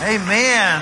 Amen.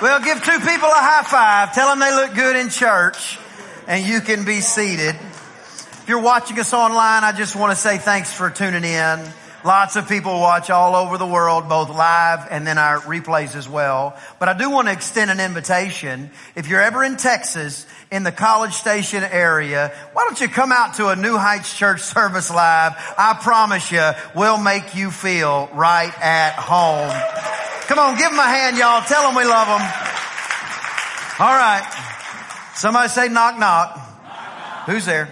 Well, give two people a high five. Tell them they look good in church and you can be seated. If you're watching us online, I just want to say thanks for tuning in. Lots of people watch all over the world, both live and then our replays as well. But I do want to extend an invitation. If you're ever in Texas, in the College Station area, why don't you come out to a New Heights Church service live? I promise you, we'll make you feel right at home. Come on, give them a hand, y'all. Tell them we love them. All right. Somebody say knock, knock. knock, knock. Who's there?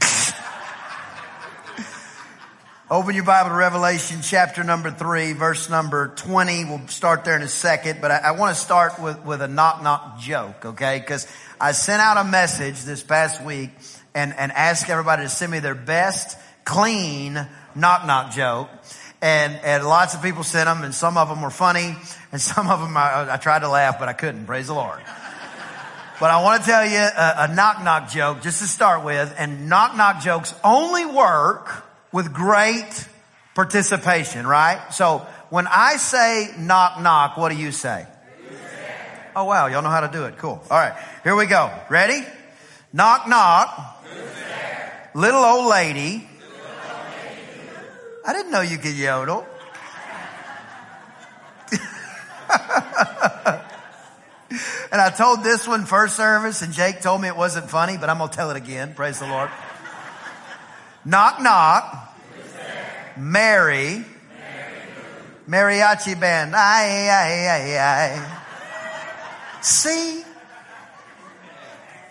Open your Bible to Revelation chapter number three, verse number 20. We'll start there in a second, but I, I want to start with, with a knock knock joke, okay? Cause I sent out a message this past week and, and asked everybody to send me their best clean knock knock joke. And, and lots of people sent them and some of them were funny and some of them I, I tried to laugh, but I couldn't. Praise the Lord. But I want to tell you a, a knock knock joke just to start with and knock knock jokes only work with great participation, right? So when I say knock knock, what do you say? Oh wow, y'all know how to do it. Cool. All right, here we go. Ready? Knock knock. Little old lady. I didn't know you could yodel. and I told this one first service and Jake told me it wasn't funny, but I'm going to tell it again. Praise the Lord. knock knock. Mary. Mariachi band. Aye, aye, aye, aye. See?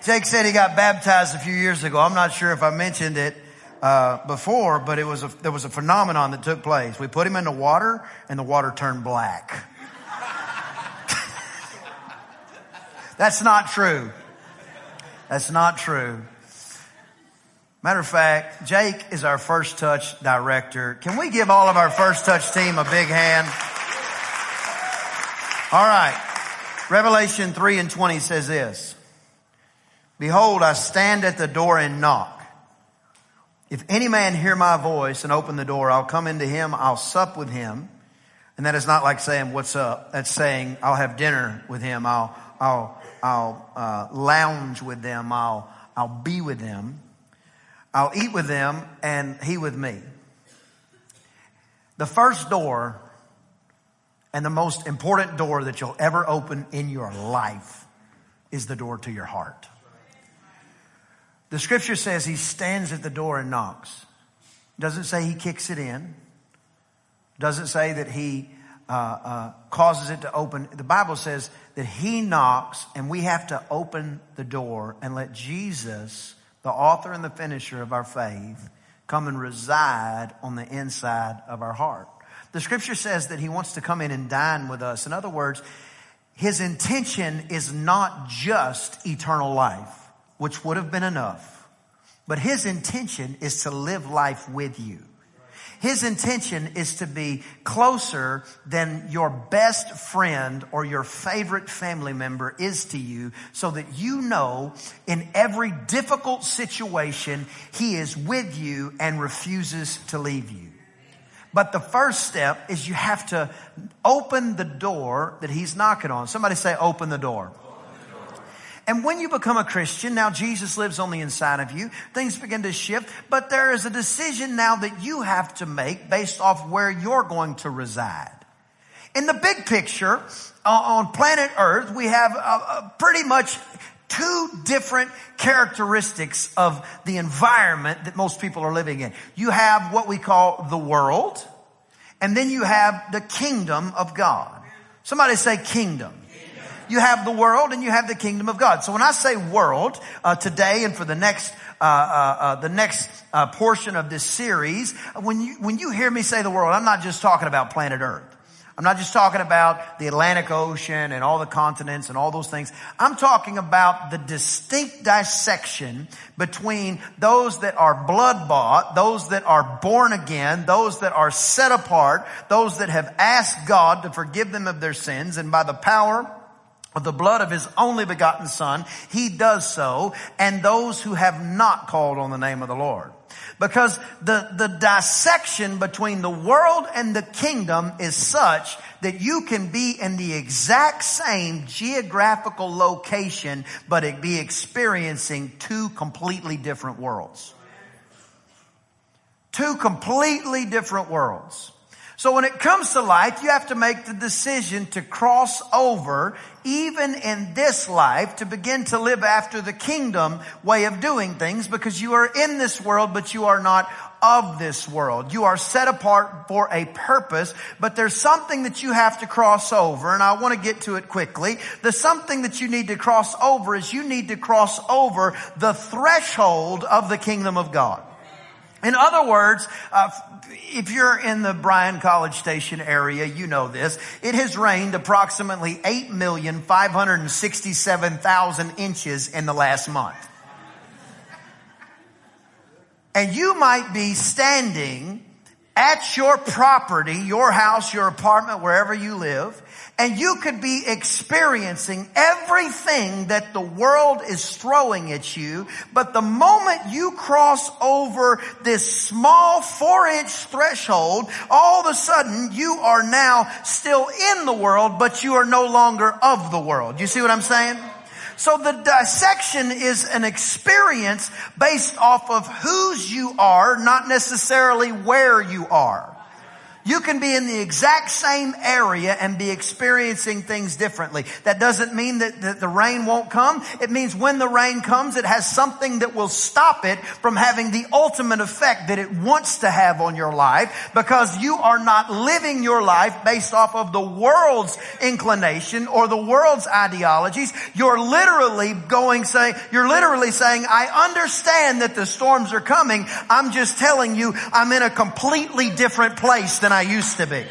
Jake said he got baptized a few years ago. I'm not sure if I mentioned it uh, before, but it was a, there was a phenomenon that took place. We put him in the water, and the water turned black. That's not true. That's not true. Matter of fact, Jake is our first touch director. Can we give all of our first touch team a big hand? All right. Revelation 3 and 20 says this. Behold, I stand at the door and knock. If any man hear my voice and open the door, I'll come into him, I'll sup with him. And that is not like saying, what's up? That's saying, I'll have dinner with him. I'll, I'll, I'll, uh, lounge with them. I'll, I'll be with them. I'll eat with them and he with me. The first door and the most important door that you'll ever open in your life is the door to your heart. The scripture says he stands at the door and knocks. Doesn't say he kicks it in. Doesn't say that he uh, uh, causes it to open. The Bible says that he knocks and we have to open the door and let Jesus the author and the finisher of our faith, come and reside on the inside of our heart. The scripture says that he wants to come in and dine with us. In other words, his intention is not just eternal life, which would have been enough, but his intention is to live life with you. His intention is to be closer than your best friend or your favorite family member is to you so that you know in every difficult situation, he is with you and refuses to leave you. But the first step is you have to open the door that he's knocking on. Somebody say, open the door. And when you become a Christian, now Jesus lives on the inside of you, things begin to shift, but there is a decision now that you have to make based off where you're going to reside. In the big picture, uh, on planet Earth, we have uh, uh, pretty much two different characteristics of the environment that most people are living in. You have what we call the world, and then you have the kingdom of God. Somebody say kingdom you have the world and you have the kingdom of God. So when I say world uh, today and for the next uh, uh, uh the next uh, portion of this series, when you when you hear me say the world, I'm not just talking about planet Earth. I'm not just talking about the Atlantic Ocean and all the continents and all those things. I'm talking about the distinct dissection between those that are blood bought, those that are born again, those that are set apart, those that have asked God to forgive them of their sins and by the power the blood of his only begotten son, he does so, and those who have not called on the name of the Lord. Because the, the dissection between the world and the kingdom is such that you can be in the exact same geographical location, but it be experiencing two completely different worlds. Two completely different worlds. So when it comes to life, you have to make the decision to cross over even in this life to begin to live after the kingdom way of doing things because you are in this world, but you are not of this world. You are set apart for a purpose, but there's something that you have to cross over, and I want to get to it quickly. The something that you need to cross over is you need to cross over the threshold of the kingdom of God. In other words, uh, if you're in the Bryan College Station area, you know this. It has rained approximately 8,567,000 inches in the last month. And you might be standing at your property, your house, your apartment, wherever you live, and you could be experiencing everything that the world is throwing at you, but the moment you cross over this small four inch threshold, all of a sudden you are now still in the world, but you are no longer of the world. You see what I'm saying? So the dissection is an experience based off of whose you are, not necessarily where you are. You can be in the exact same area and be experiencing things differently. That doesn't mean that, the rain won't come. It means when the rain comes, it has something that will stop it from having the ultimate effect that it wants to have on your life because you are not living your life based off of the world's inclination or the world's ideologies. You're literally going say, you're literally saying, I understand that the storms are coming. I'm just telling you, I'm in a completely different place than I used to be.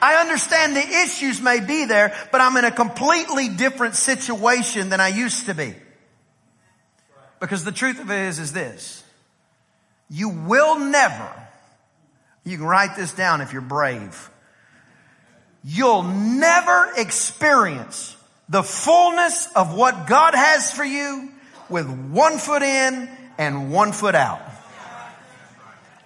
I understand the issues may be there, but I'm in a completely different situation than I used to be. Because the truth of it is, is this. You will never, you can write this down if you're brave. You'll never experience the fullness of what God has for you with one foot in and one foot out.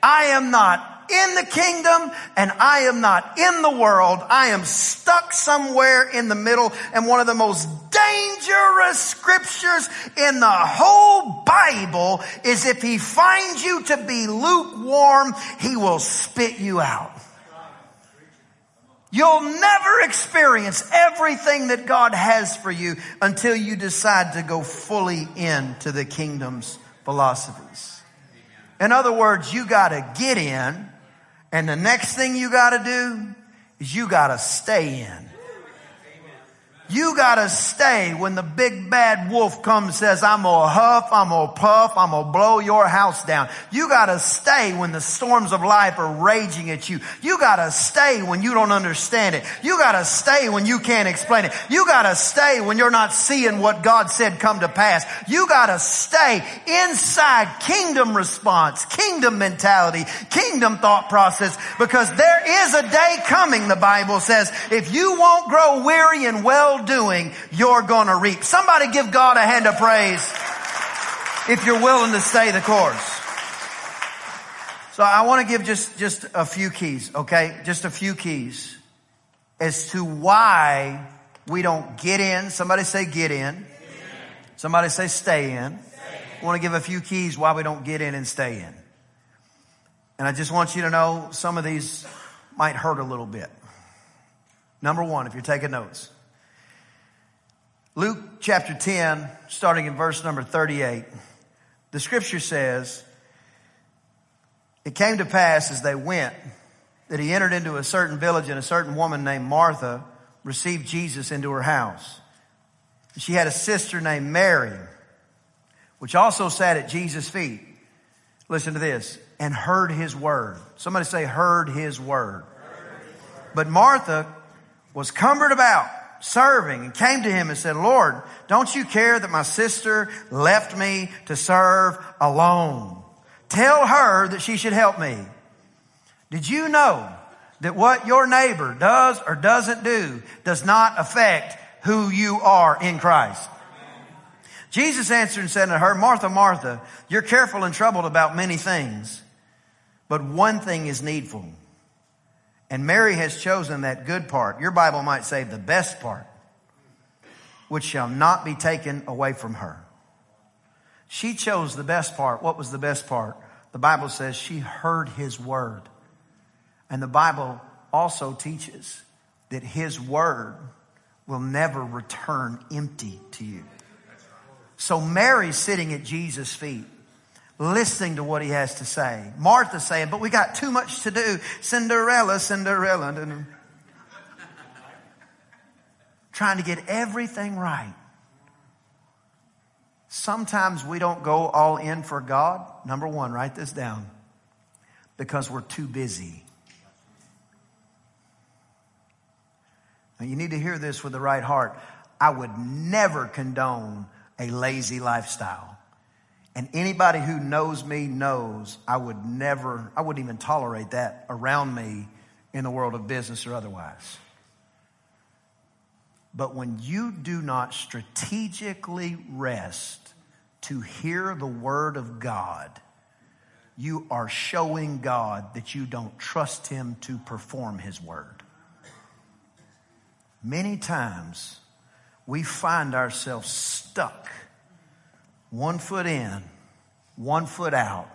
I am not in the kingdom and I am not in the world. I am stuck somewhere in the middle and one of the most dangerous scriptures in the whole Bible is if he finds you to be lukewarm, he will spit you out. You'll never experience everything that God has for you until you decide to go fully into the kingdom's philosophies. In other words, you gotta get in and the next thing you gotta do is you gotta stay in. You gotta stay when the big bad wolf comes and says, I'm gonna huff, I'm gonna puff, I'm gonna blow your house down. You gotta stay when the storms of life are raging at you. You gotta stay when you don't understand it. You gotta stay when you can't explain it. You gotta stay when you're not seeing what God said come to pass. You gotta stay inside kingdom response, kingdom mentality, kingdom thought process because there is a day coming, the Bible says, if you won't grow weary and well doing, you're gonna reap. Somebody give God a hand of praise if you're willing to stay the course. So I want to give just, just a few keys, okay? Just a few keys as to why we don't get in. Somebody say get in. Somebody say stay in. I want to give a few keys why we don't get in and stay in. And I just want you to know some of these might hurt a little bit. Number one, if you're taking notes, Luke chapter 10, starting in verse number 38, the scripture says, It came to pass as they went that he entered into a certain village and a certain woman named Martha received Jesus into her house. She had a sister named Mary, which also sat at Jesus' feet. Listen to this. And heard his word. Somebody say, heard his word. But Martha was cumbered about serving and came to him and said, Lord, don't you care that my sister left me to serve alone? Tell her that she should help me. Did you know that what your neighbor does or doesn't do does not affect who you are in Christ? Jesus answered and said to her, Martha, Martha, you're careful and troubled about many things, but one thing is needful. And Mary has chosen that good part. Your Bible might say the best part, which shall not be taken away from her. She chose the best part. What was the best part? The Bible says she heard his word. And the Bible also teaches that his word will never return empty to you. So Mary's sitting at Jesus' feet, listening to what he has to say. Martha saying, but we got too much to do. Cinderella, Cinderella. Trying to get everything right. Sometimes we don't go all in for God. Number one, write this down. Because we're too busy. Now you need to hear this with the right heart. I would never condone a lazy lifestyle. And anybody who knows me knows I would never, I wouldn't even tolerate that around me in the world of business or otherwise. But when you do not strategically rest to hear the word of God, you are showing God that you don't trust him to perform his word. Many times we find ourselves stuck one foot in, one foot out,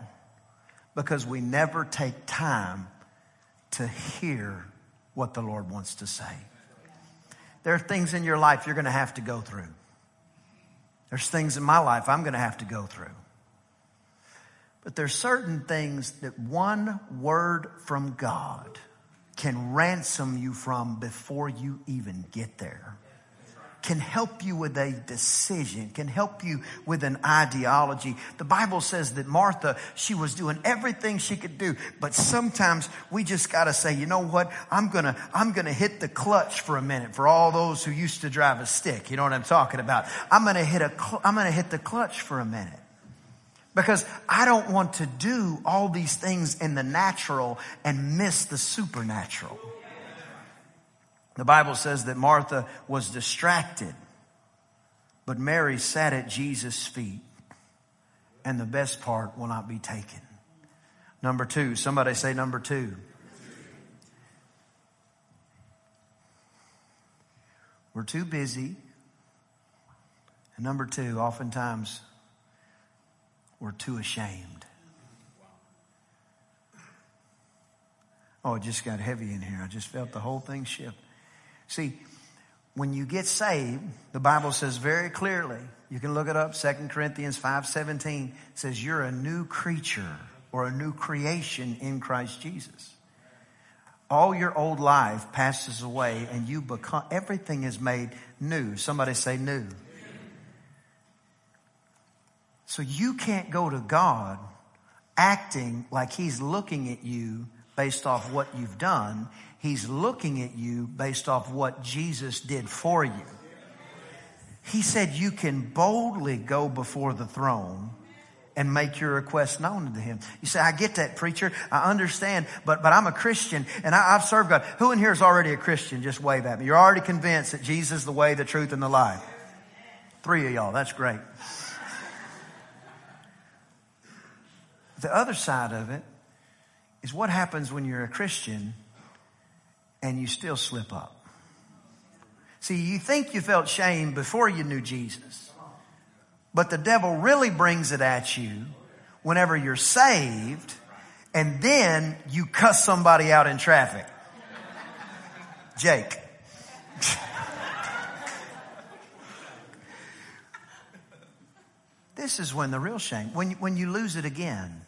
because we never take time to hear what the Lord wants to say. There are things in your life you're going to have to go through. There's things in my life I'm going to have to go through. But there's certain things that one word from God can ransom you from before you even get there can help you with a decision, can help you with an ideology. The Bible says that Martha, she was doing everything she could do, but sometimes we just gotta say, you know what? I'm gonna, I'm gonna hit the clutch for a minute for all those who used to drive a stick. You know what I'm talking about? I'm gonna hit a, I'm gonna hit the clutch for a minute. Because I don't want to do all these things in the natural and miss the supernatural. The Bible says that Martha was distracted, but Mary sat at Jesus' feet, and the best part will not be taken. Number two, somebody say number two. We're too busy. And number two, oftentimes we're too ashamed. Oh, it just got heavy in here. I just felt the whole thing shift. See, when you get saved, the Bible says very clearly, you can look it up, 2 Corinthians 5:17 says you're a new creature or a new creation in Christ Jesus. All your old life passes away and you become everything is made new. Somebody say new. So you can't go to God acting like he's looking at you based off what you've done. He's looking at you based off what Jesus did for you. He said you can boldly go before the throne and make your request known to him. You say, I get that preacher. I understand, but, but I'm a Christian and I, I've served God. Who in here is already a Christian? Just wave at me. You're already convinced that Jesus is the way, the truth, and the life. Three of y'all. That's great. The other side of it is what happens when you're a Christian and you still slip up. See, you think you felt shame before you knew Jesus, but the devil really brings it at you whenever you're saved and then you cuss somebody out in traffic. Jake. this is when the real shame, when, when you lose it again.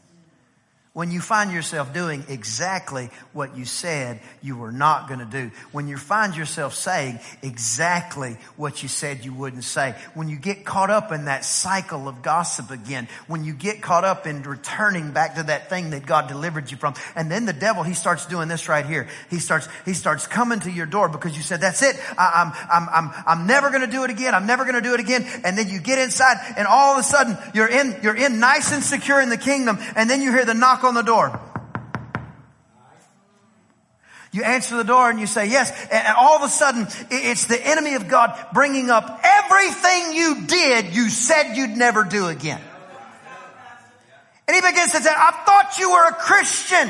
When you find yourself doing exactly what you said you were not going to do. When you find yourself saying exactly what you said you wouldn't say. When you get caught up in that cycle of gossip again. When you get caught up in returning back to that thing that God delivered you from. And then the devil, he starts doing this right here. He starts, he starts coming to your door because you said, that's it. I, I'm, I'm, I'm, I'm never going to do it again. I'm never going to do it again. And then you get inside and all of a sudden you're in, you're in nice and secure in the kingdom. And then you hear the knock on the door. You answer the door and you say yes. And all of a sudden, it's the enemy of God bringing up everything you did you said you'd never do again. And he begins to say, I thought you were a Christian.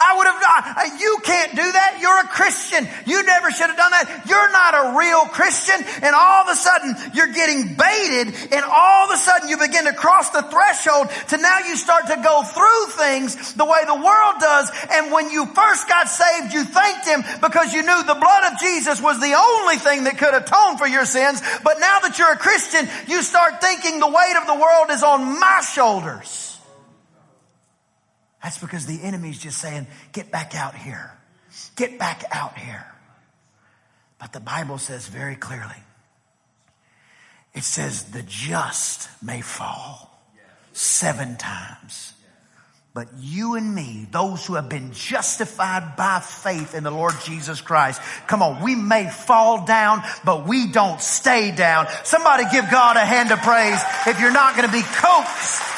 I would have not. You can't do that. You're a Christian. You never should have done that. You're not a real Christian. And all of a sudden you're getting baited and all of a sudden you begin to cross the threshold to now you start to go through things the way the world does. And when you first got saved, you thanked him because you knew the blood of Jesus was the only thing that could atone for your sins. But now that you're a Christian, you start thinking the weight of the world is on my shoulders. That's because the enemy's just saying, get back out here. Get back out here. But the Bible says very clearly, it says the just may fall seven times. But you and me, those who have been justified by faith in the Lord Jesus Christ, come on, we may fall down, but we don't stay down. Somebody give God a hand of praise if you're not going to be coaxed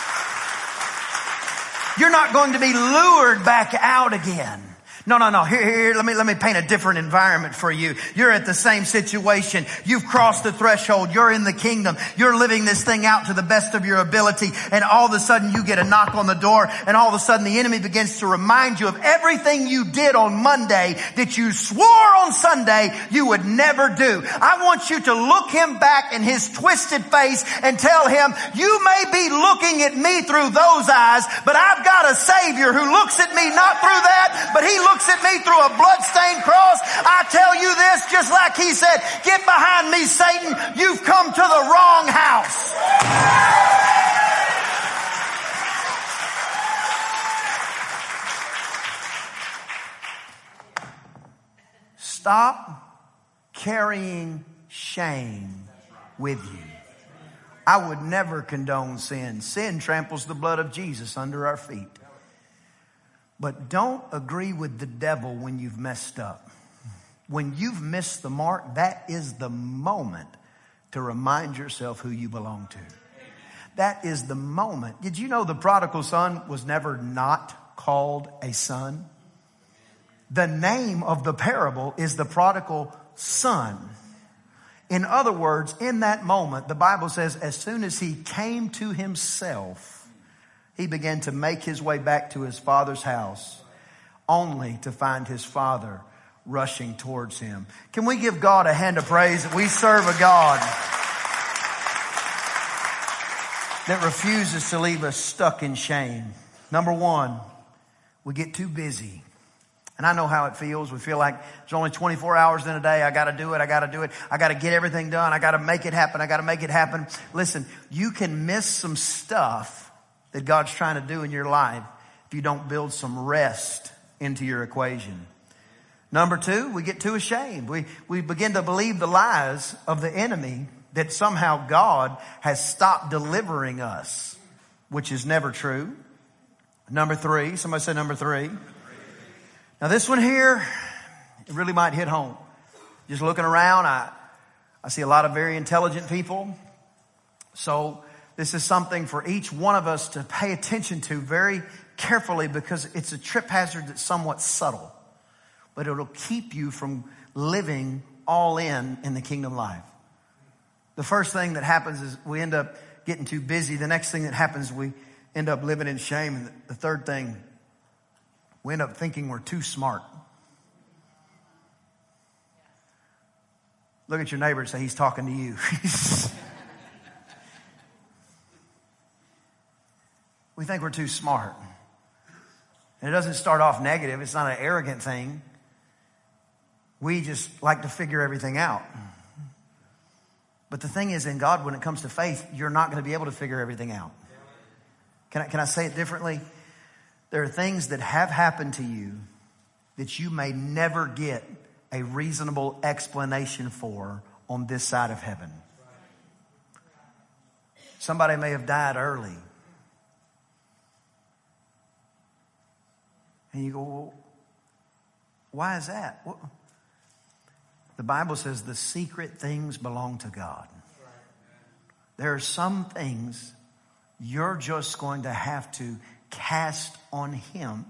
you're not going to be lured back out again. No, no, no. Here, here, let me, let me paint a different environment for you. You're at the same situation. You've crossed the threshold. You're in the kingdom. You're living this thing out to the best of your ability. And all of a sudden you get a knock on the door and all of a sudden the enemy begins to remind you of everything you did on Monday that you swore on Sunday you would never do. I want you to look him back in his twisted face and tell him, you may be looking at me through those eyes, but I've got a savior who looks at me not through that, but he looks looks at me through a bloodstained cross, I tell you this just like he said, get behind me, Satan. You've come to the wrong house. Stop carrying shame with you. I would never condone sin. Sin tramples the blood of Jesus under our feet. But don't agree with the devil when you've messed up. When you've missed the mark, that is the moment to remind yourself who you belong to. That is the moment. Did you know the prodigal son was never not called a son? The name of the parable is the prodigal son. In other words, in that moment, the Bible says, as soon as he came to himself, he began to make his way back to his father's house only to find his father rushing towards him. Can we give God a hand of praise we serve a God that refuses to leave us stuck in shame? Number one, we get too busy. And I know how it feels. We feel like there's only 24 hours in a day. I got to do it. I got to do it. I got to get everything done. I got to make it happen. I got to make it happen. Listen, you can miss some stuff that God's trying to do in your life if you don't build some rest into your equation. Number two, we get too ashamed. We, we begin to believe the lies of the enemy that somehow God has stopped delivering us, which is never true. Number three, somebody say number three. Now this one here, it really might hit home. Just looking around, I, I see a lot of very intelligent people. So this is something for each one of us to pay attention to very carefully because it's a trip hazard that's somewhat subtle, but it'll keep you from living all in in the kingdom life. The first thing that happens is we end up getting too busy. The next thing that happens, we end up living in shame. And the third thing, we end up thinking we're too smart. Look at your neighbor and say, he's talking to you. We think we're too smart. And it doesn't start off negative. It's not an arrogant thing. We just like to figure everything out. But the thing is, in God, when it comes to faith, you're not going to be able to figure everything out. Can I, can I say it differently? There are things that have happened to you that you may never get a reasonable explanation for on this side of heaven. Somebody may have died early. And you go, well, why is that? Well, the Bible says the secret things belong to God. There are some things you're just going to have to cast on Him.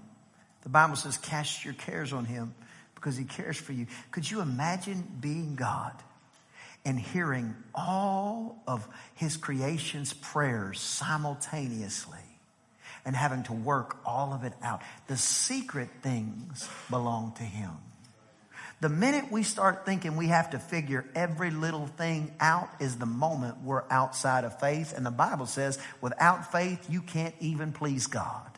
The Bible says, cast your cares on Him because He cares for you. Could you imagine being God and hearing all of His creation's prayers simultaneously? And having to work all of it out. The secret things belong to Him. The minute we start thinking we have to figure every little thing out is the moment we're outside of faith. And the Bible says without faith, you can't even please God.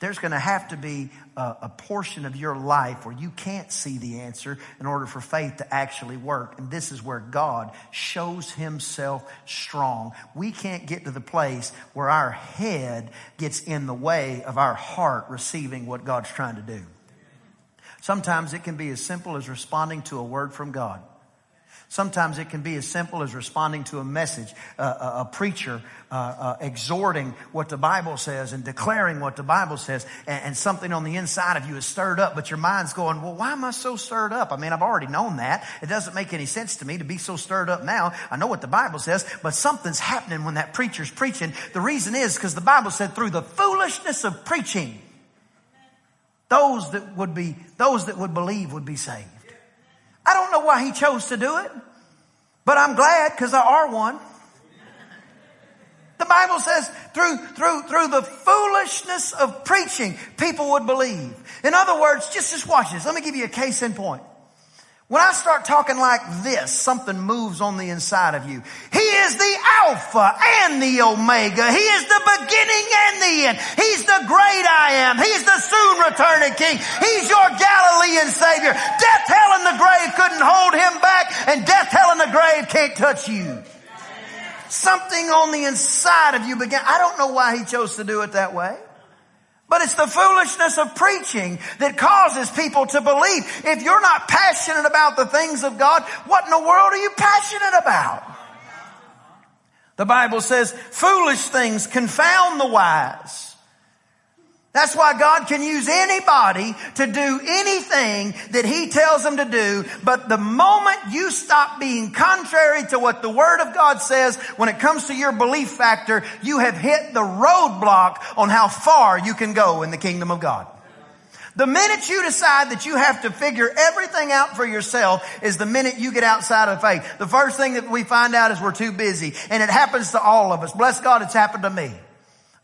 There's going to have to be a, a, portion of your life where you can't see the answer in order for faith to actually work. And this is where God shows himself strong. We can't get to the place where our head gets in the way of our heart receiving what God's trying to do. Sometimes it can be as simple as responding to a word from God. Sometimes it can be as simple as responding to a message, uh, a, preacher uh, uh, exhorting what the Bible says and declaring what the Bible says, and, and, something on the inside of you is stirred up, but your mind's going, well, why am I so stirred up? I mean, I've already known that. It doesn't make any sense to me to be so stirred up now. I know what the Bible says, but something's happening when that preacher's preaching. The reason is because the Bible said through the foolishness of preaching, those that would be, those that would believe would be saved. I don't know why he chose to do it, but I'm glad because I are one. The Bible says through, through, through the foolishness of preaching, people would believe. In other words, just, just watch this. Let me give you a case in point. When I start talking like this, something moves on the inside of you. He is the Alpha and the Omega. He is the beginning and the end. He's the great I am. He's the soon returning King. He's your Galilean Savior. Death, hell, and the grave couldn't hold him back, and death, hell, and the grave can't touch you. Something on the inside of you began. I don't know why he chose to do it that way. But it's the foolishness of preaching that causes people to believe. If you're not passionate about the things of God, what in the world are you passionate about? The Bible says foolish things confound the wise. That's why God can use anybody to do anything that He tells them to do. But the moment you stop being contrary to what the Word of God says when it comes to your belief factor, you have hit the roadblock on how far you can go in the kingdom of God. The minute you decide that you have to figure everything out for yourself is the minute you get outside of faith. The first thing that we find out is we're too busy. And it happens to all of us. Bless God, it's happened to me.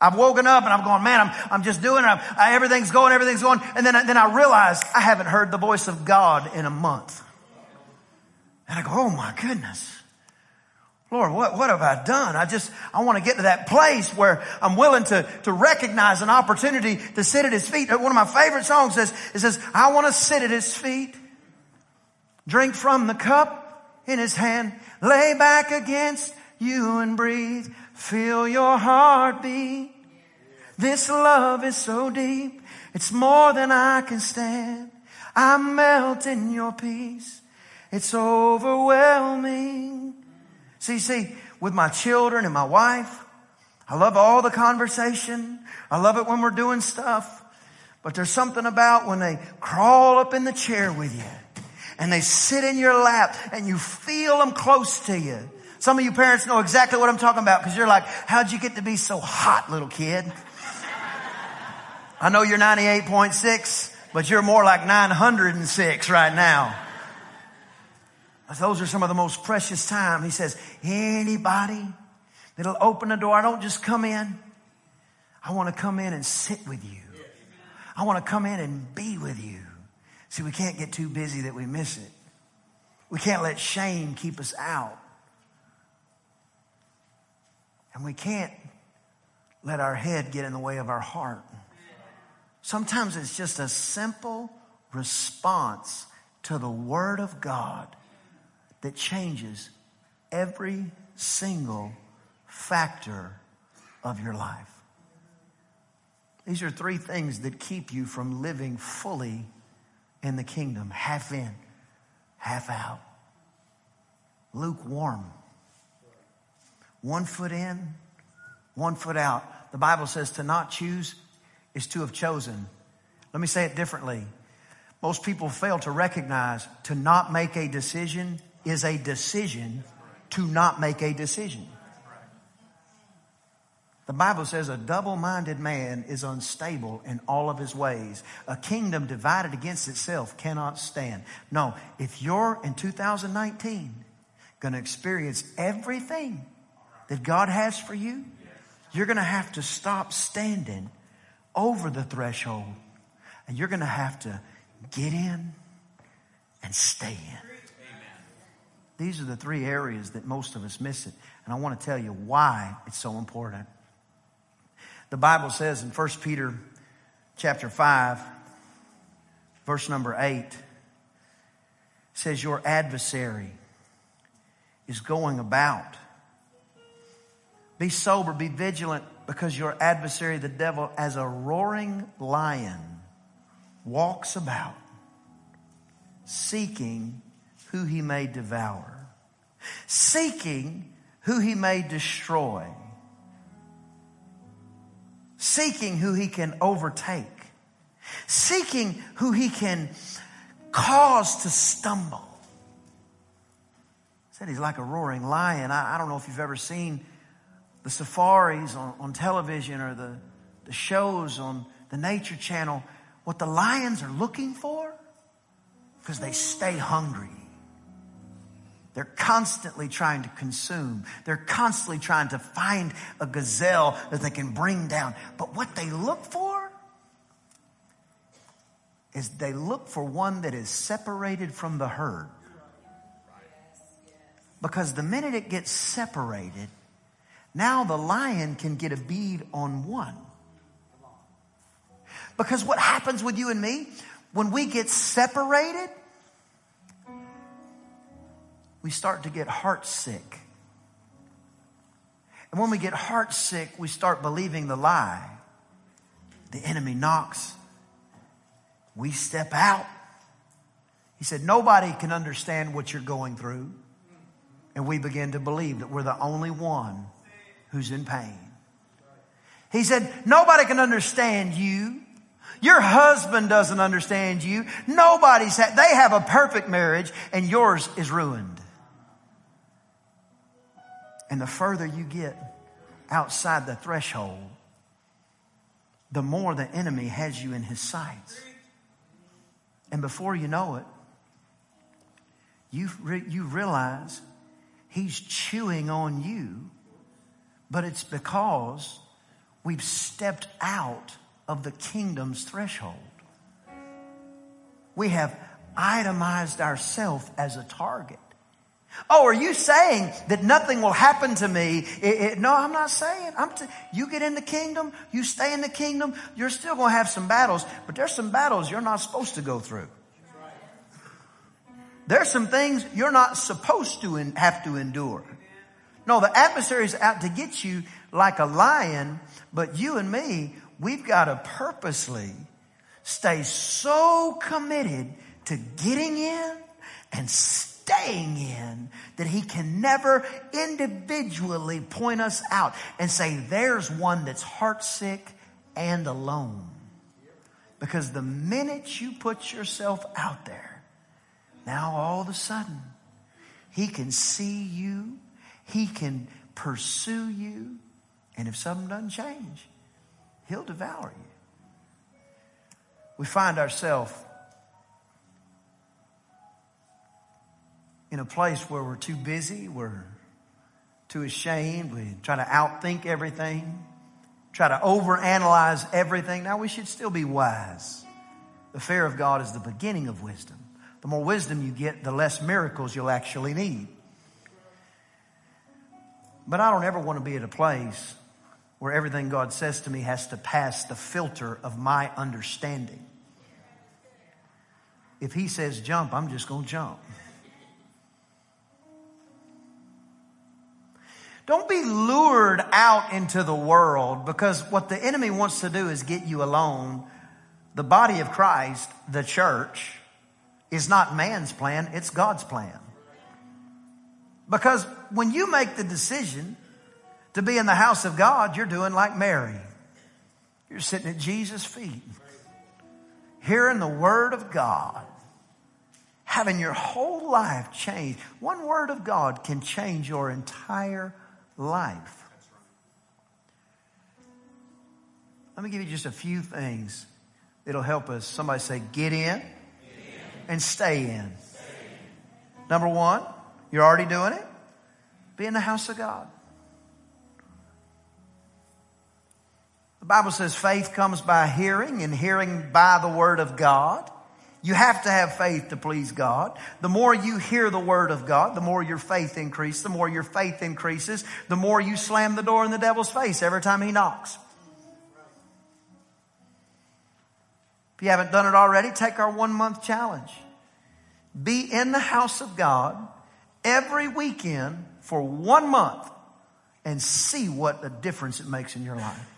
I've woken up and I'm going, man, I'm, I'm just doing it. I, everything's going, everything's going. And then, then I realize I haven't heard the voice of God in a month. And I go, oh my goodness. Lord, what, what have I done? I just, I want to get to that place where I'm willing to, to recognize an opportunity to sit at his feet. One of my favorite songs says, it says, I want to sit at his feet, drink from the cup in his hand, lay back against you and breathe. Feel your heartbeat. This love is so deep. It's more than I can stand. I melt in your peace. It's overwhelming. See, see, with my children and my wife, I love all the conversation. I love it when we're doing stuff. But there's something about when they crawl up in the chair with you and they sit in your lap and you feel them close to you. Some of you parents know exactly what I'm talking about because you're like, how'd you get to be so hot, little kid? I know you're 98.6, but you're more like 906 right now. Those are some of the most precious time. He says, anybody that'll open the door, I don't just come in. I want to come in and sit with you. I want to come in and be with you. See, we can't get too busy that we miss it. We can't let shame keep us out. And we can't let our head get in the way of our heart. Sometimes it's just a simple response to the Word of God that changes every single factor of your life. These are three things that keep you from living fully in the kingdom half in, half out. Lukewarm. One foot in, one foot out. The Bible says to not choose is to have chosen. Let me say it differently. Most people fail to recognize to not make a decision is a decision to not make a decision. The Bible says a double minded man is unstable in all of his ways. A kingdom divided against itself cannot stand. No, if you're in 2019 going to experience everything that God has for you, you're going to have to stop standing over the threshold and you're going to have to get in and stay in. These are the three areas that most of us miss it. And I want to tell you why it's so important. The Bible says in 1 Peter chapter 5, verse number 8, says, Your adversary is going about. Be sober, be vigilant, because your adversary, the devil, as a roaring lion, walks about, seeking who he may devour, seeking who he may destroy seeking who he can overtake, seeking who he can cause to stumble. Said he's like a roaring lion. I, I don't know if you've ever seen the safaris on, on television or the, the shows on the Nature Channel. What the lions are looking for? Because they stay hungry. They're constantly trying to consume. They're constantly trying to find a gazelle that they can bring down. But what they look for is they look for one that is separated from the herd. Because the minute it gets separated, now the lion can get a bead on one. Because what happens with you and me when we get separated, we start to get heart sick. And when we get heart sick, we start believing the lie. The enemy knocks. We step out. He said, Nobody can understand what you're going through. And we begin to believe that we're the only one who's in pain. He said, Nobody can understand you. Your husband doesn't understand you. Nobody's, ha- they have a perfect marriage and yours is ruined. And the further you get outside the threshold, the more the enemy has you in his sights. And before you know it, you, re- you realize he's chewing on you, but it's because we've stepped out of the kingdom's threshold. We have itemized ourselves as a target. Oh, are you saying that nothing will happen to me? It, it, no, I'm not saying. I'm t- you get in the kingdom, you stay in the kingdom, you're still going to have some battles, but there's some battles you're not supposed to go through. There's some things you're not supposed to have to endure. No, the adversary is out to get you like a lion, but you and me, we've got to purposely stay so committed to getting in and staying in that he can never individually point us out and say, there's one that's heartsick and alone. Because the minute you put yourself out there, now all of a sudden, he can see you, he can pursue you, and if something doesn't change, he'll devour you. We find ourselves in a place where we're too busy, we're too ashamed, we try to outthink everything, try to overanalyze everything. Now we should still be wise. The fear of God is the beginning of wisdom. The more wisdom you get, the less miracles you'll actually need. But I don't ever want to be at a place where everything God says to me has to pass the filter of my understanding. If He says jump, I'm just going to jump. Don't be lured out into the world because what the enemy wants to do is get you alone. The body of Christ, the church, is not man's plan, it's God's plan. Because when you make the decision to be in the house of God, you're doing like Mary. You're sitting at Jesus' feet, hearing the word of God, having your whole life changed. One word of God can change your entire life. Let me give you just a few things that'll help us. Somebody say, get in, get in. and stay in. stay in. Number one, you're already doing it. Be in the house of God. The Bible says faith comes by hearing and hearing by the word of God. You have to have faith to please God. The more you hear the word of God, the more your faith increases. The more your faith increases, the more you slam the door in the devil's face every time he knocks. If you haven't done it already, take our one month challenge. Be in the house of God every weekend for one month and see what a difference it makes in your life.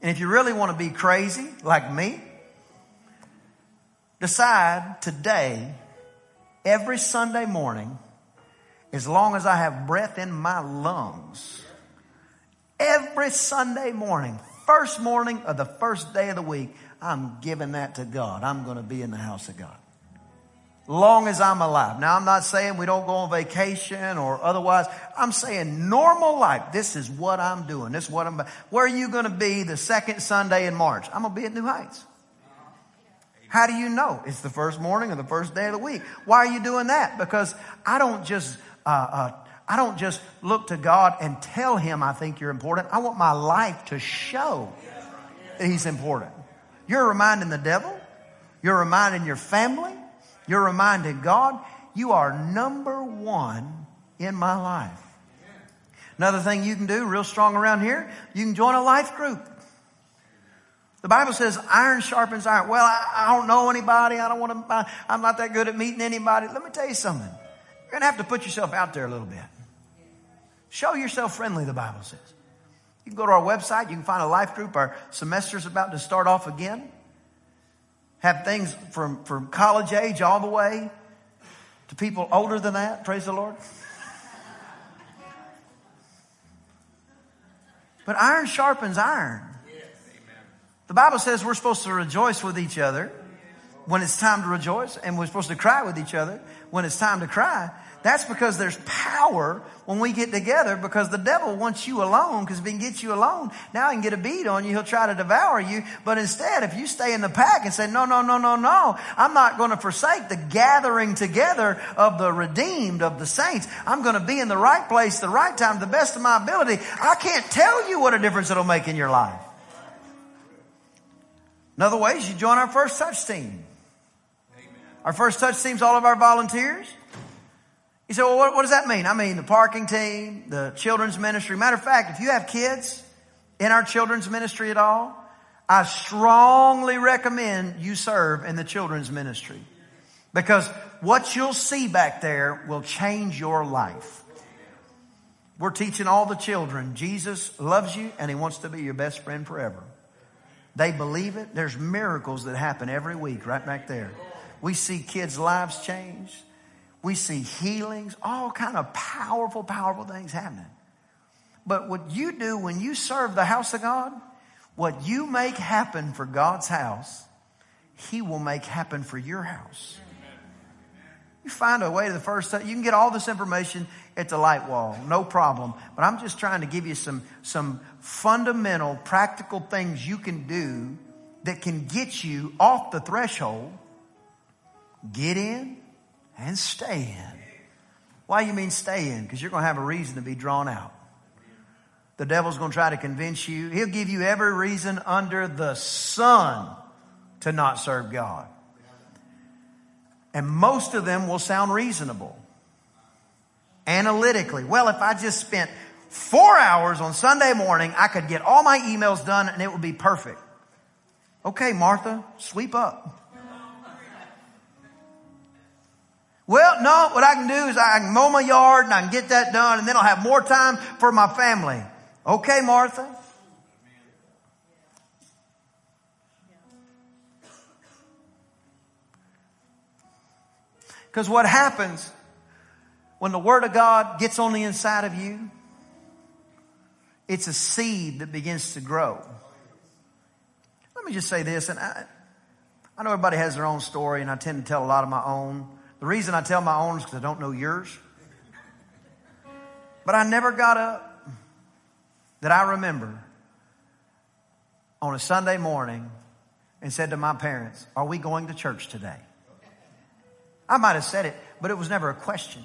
And if you really want to be crazy, like me, decide today, every Sunday morning, as long as I have breath in my lungs, every Sunday morning, first morning of the first day of the week, I'm giving that to God. I'm going to be in the house of God long as I'm alive. Now, I'm not saying we don't go on vacation or otherwise. I'm saying normal life. This is what I'm doing. This is what I'm, where are you going to be the second Sunday in March? I'm going to be at New Heights. How do you know? It's the first morning or the first day of the week. Why are you doing that? Because I don't just, uh, uh, I don't just look to God and tell him I think you're important. I want my life to show that he's important. You're reminding the devil. You're reminding your family. You're reminded, God, you are number one in my life. Another thing you can do real strong around here, you can join a life group. The Bible says iron sharpens iron. Well, I, I don't know anybody. I don't want to, I'm not that good at meeting anybody. Let me tell you something. You're going to have to put yourself out there a little bit. Show yourself friendly, the Bible says. You can go to our website. You can find a life group. Our semester's about to start off again have things from, from college age all the way to people older than that. Praise the Lord. But iron sharpens iron. The Bible says we're supposed to rejoice with each other when it's time to rejoice, and we're supposed to cry with each other when it's time to cry. That's because there's power when we get together because the devil wants you alone because if he can get you alone, now he can get a beat on you. He'll try to devour you. But instead, if you stay in the pack and say, no, no, no, no, no, I'm not going to forsake the gathering together of the redeemed, of the saints. I'm going to be in the right place, the right time, the best of my ability. I can't tell you what a difference it'll make in your life. Another way is you join our first touch team. Our first touch team's all of our volunteers. You say, well, what, what, does that mean? I mean, the parking team, the children's ministry. Matter of fact, if you have kids in our children's ministry at all, I strongly recommend you serve in the children's ministry because what you'll see back there will change your life. We're teaching all the children Jesus loves you and he wants to be your best friend forever. They believe it. There's miracles that happen every week right back there. We see kids' lives change. We see healings, all kind of powerful, powerful things happening. But what you do when you serve the house of God, what you make happen for God's house, He will make happen for your house. You find a way to the first, you can get all this information at the light wall, no problem. But I'm just trying to give you some, some fundamental, practical things you can do that can get you off the threshold, get in, and stay in. Why you mean stay in? Because you're going to have a reason to be drawn out. The devil's going to try to convince you. He'll give you every reason under the sun to not serve God. And most of them will sound reasonable. Analytically. Well, if I just spent four hours on Sunday morning, I could get all my emails done and it would be perfect. Okay, Martha, sweep up. Well, no, what I can do is I can mow my yard and I can get that done and then I'll have more time for my family. Okay, Martha. Because what happens when the Word of God gets on the inside of you, it's a seed that begins to grow. Let me just say this, and I, I know everybody has their own story, and I tend to tell a lot of my own. The reason I tell my own is because I don't know yours. But I never got up that I remember on a Sunday morning and said to my parents, Are we going to church today? I might have said it, but it was never a question.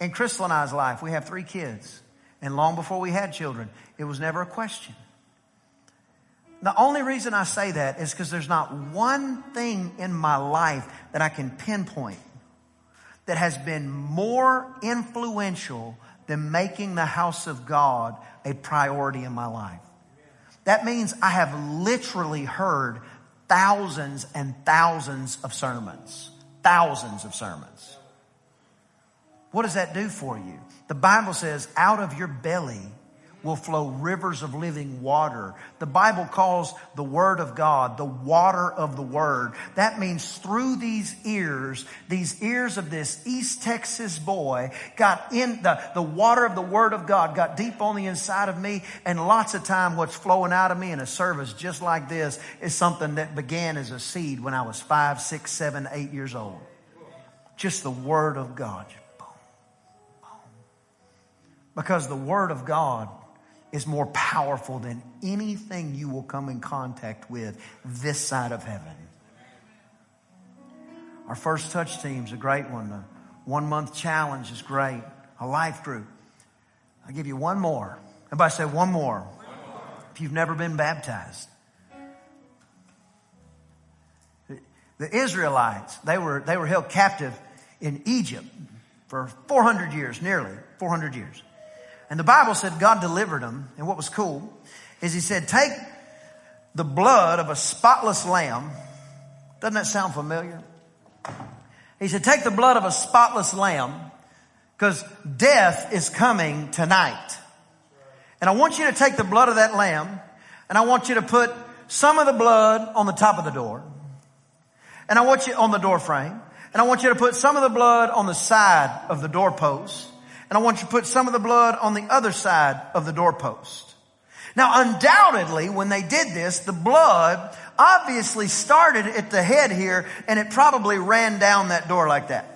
In Crystal and I's life, we have three kids. And long before we had children, it was never a question. The only reason I say that is because there's not one thing in my life that I can pinpoint that has been more influential than making the house of God a priority in my life. That means I have literally heard thousands and thousands of sermons. Thousands of sermons. What does that do for you? The Bible says, out of your belly will flow rivers of living water. The Bible calls the Word of God the water of the Word. That means through these ears, these ears of this East Texas boy got in the, the water of the Word of God got deep on the inside of me and lots of time what's flowing out of me in a service just like this is something that began as a seed when I was five, six, seven, eight years old. Just the Word of God. Because the Word of God is more powerful than anything you will come in contact with this side of heaven. Our first touch team is a great one. The one month challenge is great. A life group. I'll give you one more. Everybody say one more. One more. If you've never been baptized. The Israelites, they were, they were held captive in Egypt for 400 years, nearly 400 years. And the Bible said God delivered them. And what was cool is he said, take the blood of a spotless lamb. Doesn't that sound familiar? He said, take the blood of a spotless lamb because death is coming tonight. And I want you to take the blood of that lamb and I want you to put some of the blood on the top of the door. And I want you on the door frame. And I want you to put some of the blood on the side of the doorpost. And I want you to put some of the blood on the other side of the doorpost. Now undoubtedly, when they did this, the blood obviously started at the head here and it probably ran down that door like that.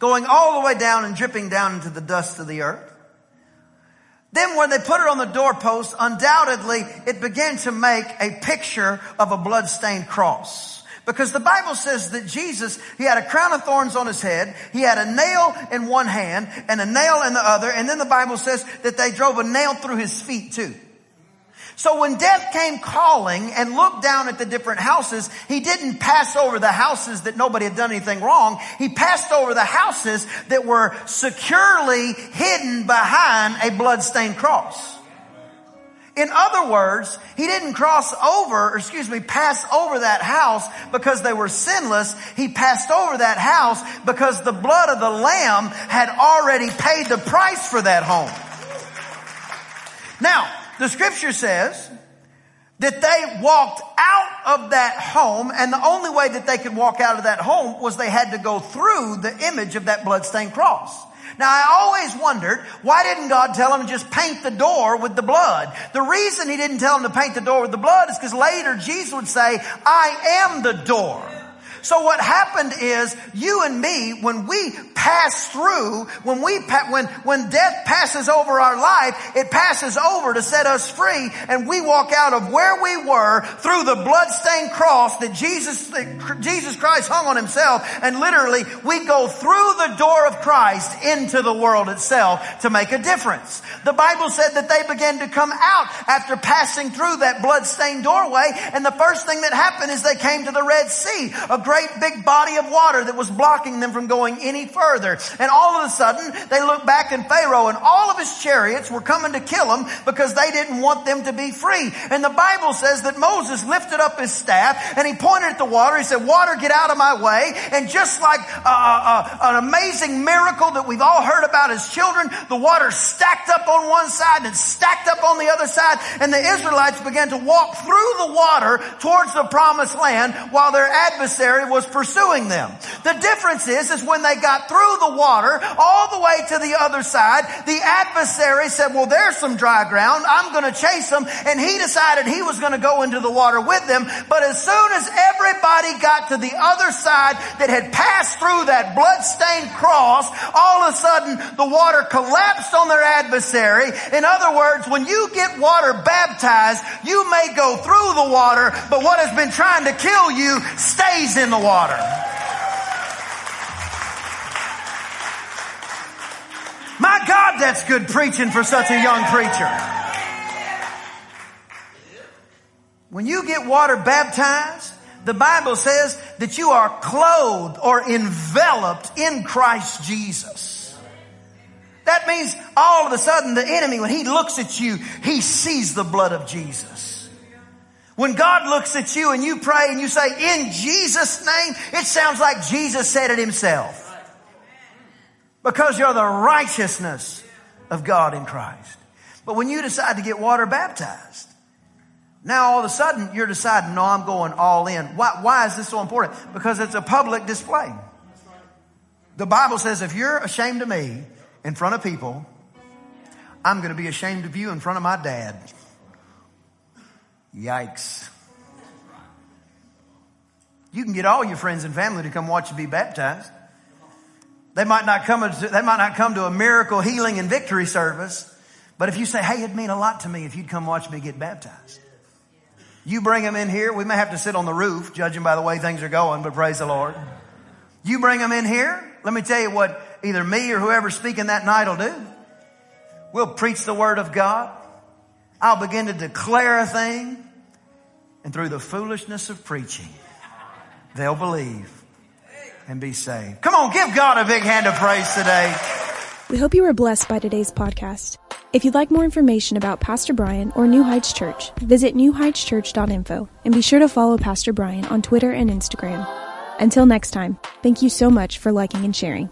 Going all the way down and dripping down into the dust of the earth. Then when they put it on the doorpost, undoubtedly it began to make a picture of a bloodstained cross. Because the Bible says that Jesus, he had a crown of thorns on his head, he had a nail in one hand and a nail in the other, and then the Bible says that they drove a nail through his feet too. So when death came calling and looked down at the different houses, he didn't pass over the houses that nobody had done anything wrong. He passed over the houses that were securely hidden behind a bloodstained cross. In other words, he didn't cross over, or excuse me, pass over that house because they were sinless. He passed over that house because the blood of the lamb had already paid the price for that home. Now, the scripture says that they walked out of that home and the only way that they could walk out of that home was they had to go through the image of that bloodstained cross. Now I always wondered, why didn't God tell him to just paint the door with the blood? The reason he didn't tell him to paint the door with the blood is because later Jesus would say, I am the door. So what happened is you and me, when we pass through, when we, when, when death passes over our life, it passes over to set us free and we walk out of where we were through the bloodstained cross that Jesus, that Jesus Christ hung on himself and literally we go through the door of Christ into the world itself to make a difference. The Bible said that they began to come out after passing through that bloodstained doorway and the first thing that happened is they came to the Red Sea. A great big body of water that was blocking them from going any further. And all of a sudden, they look back and Pharaoh and all of his chariots were coming to kill them because they didn't want them to be free. And the Bible says that Moses lifted up his staff and he pointed at the water. He said, water, get out of my way. And just like uh, uh, an amazing miracle that we've all heard about as children, the water stacked up on one side and stacked up on the other side. And the Israelites began to walk through the water towards the promised land while their was pursuing them. The difference is, is when they got through the water all the way to the other side, the adversary said, well, there's some dry ground. I'm going to chase them. And he decided he was going to go into the water with them. But as soon as everybody got to the other side that had passed through that bloodstained cross, all of a sudden the water collapsed on their adversary. In other words, when you get water baptized, you may go through the water, but what has been trying to kill you stays in the water. My God, that's good preaching for such a young preacher. When you get water baptized, the Bible says that you are clothed or enveloped in Christ Jesus. That means all of a sudden the enemy, when he looks at you, he sees the blood of Jesus. When God looks at you and you pray and you say, in Jesus' name, it sounds like Jesus said it himself. Because you're the righteousness of God in Christ. But when you decide to get water baptized, now all of a sudden you're deciding, no, I'm going all in. Why, why is this so important? Because it's a public display. The Bible says if you're ashamed of me in front of people, I'm going to be ashamed of you in front of my dad. Yikes. You can get all your friends and family to come watch you be baptized. They might not come, they might not come to a miracle healing and victory service. But if you say, hey, it'd mean a lot to me if you'd come watch me get baptized. You bring them in here. We may have to sit on the roof, judging by the way things are going, but praise the Lord. You bring them in here. Let me tell you what either me or whoever's speaking that night will do. We'll preach the word of God. I'll begin to declare a thing. And through the foolishness of preaching, they'll believe and be saved. Come on, give God a big hand of praise today. We hope you were blessed by today's podcast. If you'd like more information about Pastor Brian or New Heights Church, visit newheightschurch.info and be sure to follow Pastor Brian on Twitter and Instagram. Until next time, thank you so much for liking and sharing.